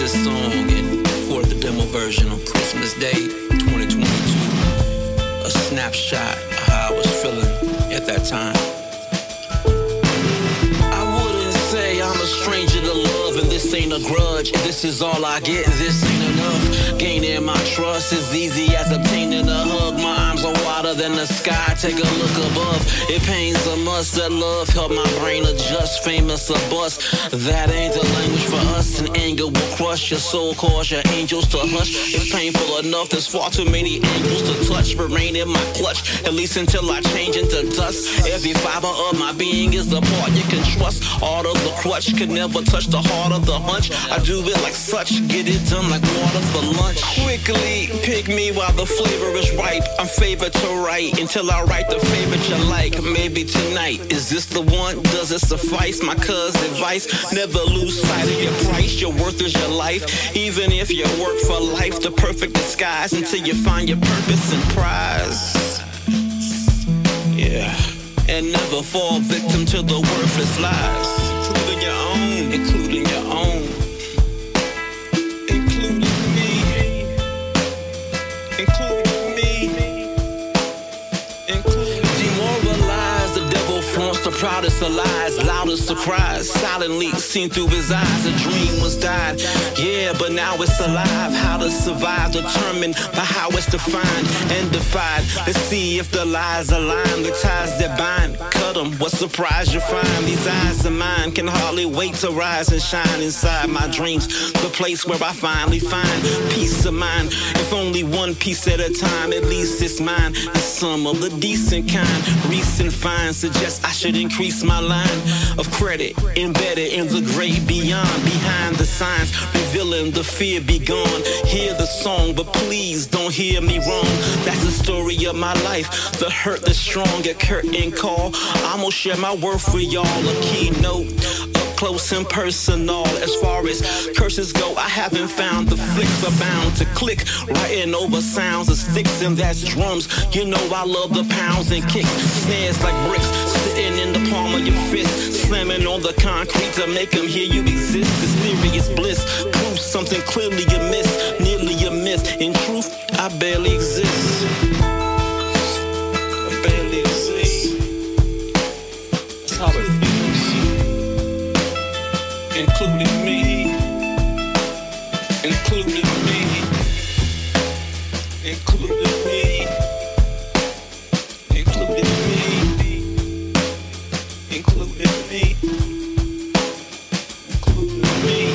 this song and record the demo version on Christmas Day 2022. A snapshot of how I was feeling at that time. I wouldn't say I'm a stranger to love, and this ain't a grudge. This is all I get, and this ain't enough. Gaining my trust is easy as obtaining a hug. My arms are wider than the sky. Take a look above. It pains a must that love help my brain adjust. Famous a bust. That ain't the language for us. And anger will crush your soul, cause your angels to hush. It's painful enough. There's far too many angels to touch. Remain in my clutch, at least until I change into dust. Every fiber of my being is the part you can trust. All of the crutch can never touch the heart of the hunch. I do it like such, get it done like water for lunch. Quickly pick me while the flavor is ripe. I'm favored to write until I write the favorite you like. Maybe tonight. Is this the one? Does it suffice? My cuz advice. Never lose sight of your price. Your worth is your life. Even if you work for life, the perfect disguise until you find your purpose and prize. Yeah. And never fall victim to the worthless lies. Including your own. Including your own. Proudest of lies, loudest surprise. Silently seen through his eyes, a dream was died. Yeah, but now it's alive. How to survive, determined by how it's defined and defied. Let's see if the lies align, the ties that bind. Cut them, what surprise you find? These eyes of mine can hardly wait to rise and shine inside my dreams. The place where I finally find peace of mind. If only one piece at a time, at least it's mine. The some of the decent kind. Recent finds suggest I should increase my line of credit embedded in the great beyond. Behind the signs, revealing the fear be gone. Hear the song, but please don't hear me wrong. That's the story of my life. The hurt, the strong, a curtain call. I'm gonna share my worth with y'all. A keynote close and personal. As far as curses go, I haven't found the flicks are bound to click. Writing over sounds of sticks and that's drums. You know I love the pounds and kicks. Snares like bricks sitting in the palm of your fist. Slamming on the concrete to make them hear you exist. Mysterious bliss. Proof something clearly including me, including me, including me, including me, including me, including me.